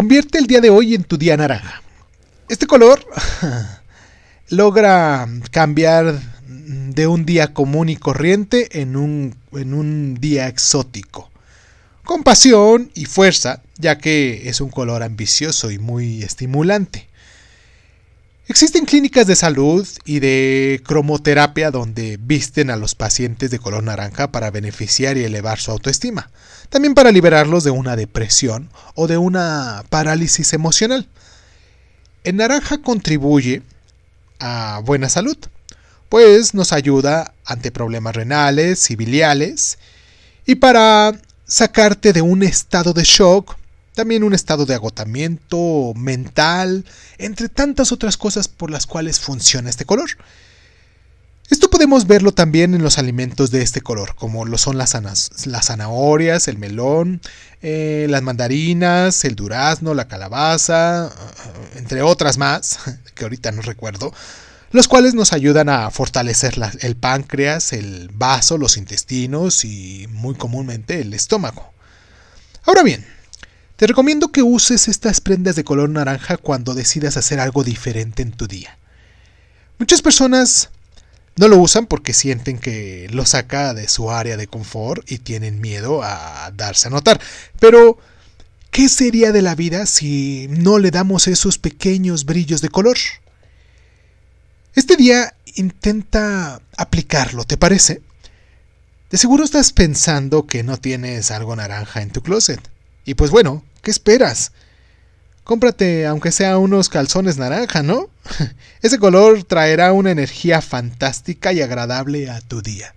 Convierte el día de hoy en tu día naranja. Este color logra cambiar de un día común y corriente en un, en un día exótico. Con pasión y fuerza, ya que es un color ambicioso y muy estimulante. Existen clínicas de salud y de cromoterapia donde visten a los pacientes de color naranja para beneficiar y elevar su autoestima, también para liberarlos de una depresión o de una parálisis emocional. El naranja contribuye a buena salud, pues nos ayuda ante problemas renales y biliares y para sacarte de un estado de shock, también un estado de agotamiento mental, entre tantas otras cosas por las cuales funciona este color. Esto podemos verlo también en los alimentos de este color, como lo son las, las zanahorias, el melón, eh, las mandarinas, el durazno, la calabaza, entre otras más, que ahorita no recuerdo, los cuales nos ayudan a fortalecer el páncreas, el vaso, los intestinos y muy comúnmente el estómago. Ahora bien, te recomiendo que uses estas prendas de color naranja cuando decidas hacer algo diferente en tu día. Muchas personas no lo usan porque sienten que lo saca de su área de confort y tienen miedo a darse a notar. Pero, ¿qué sería de la vida si no le damos esos pequeños brillos de color? Este día intenta aplicarlo, ¿te parece? De seguro estás pensando que no tienes algo naranja en tu closet. Y pues bueno, ¿qué esperas? Cómprate aunque sea unos calzones naranja, ¿no? Ese color traerá una energía fantástica y agradable a tu día.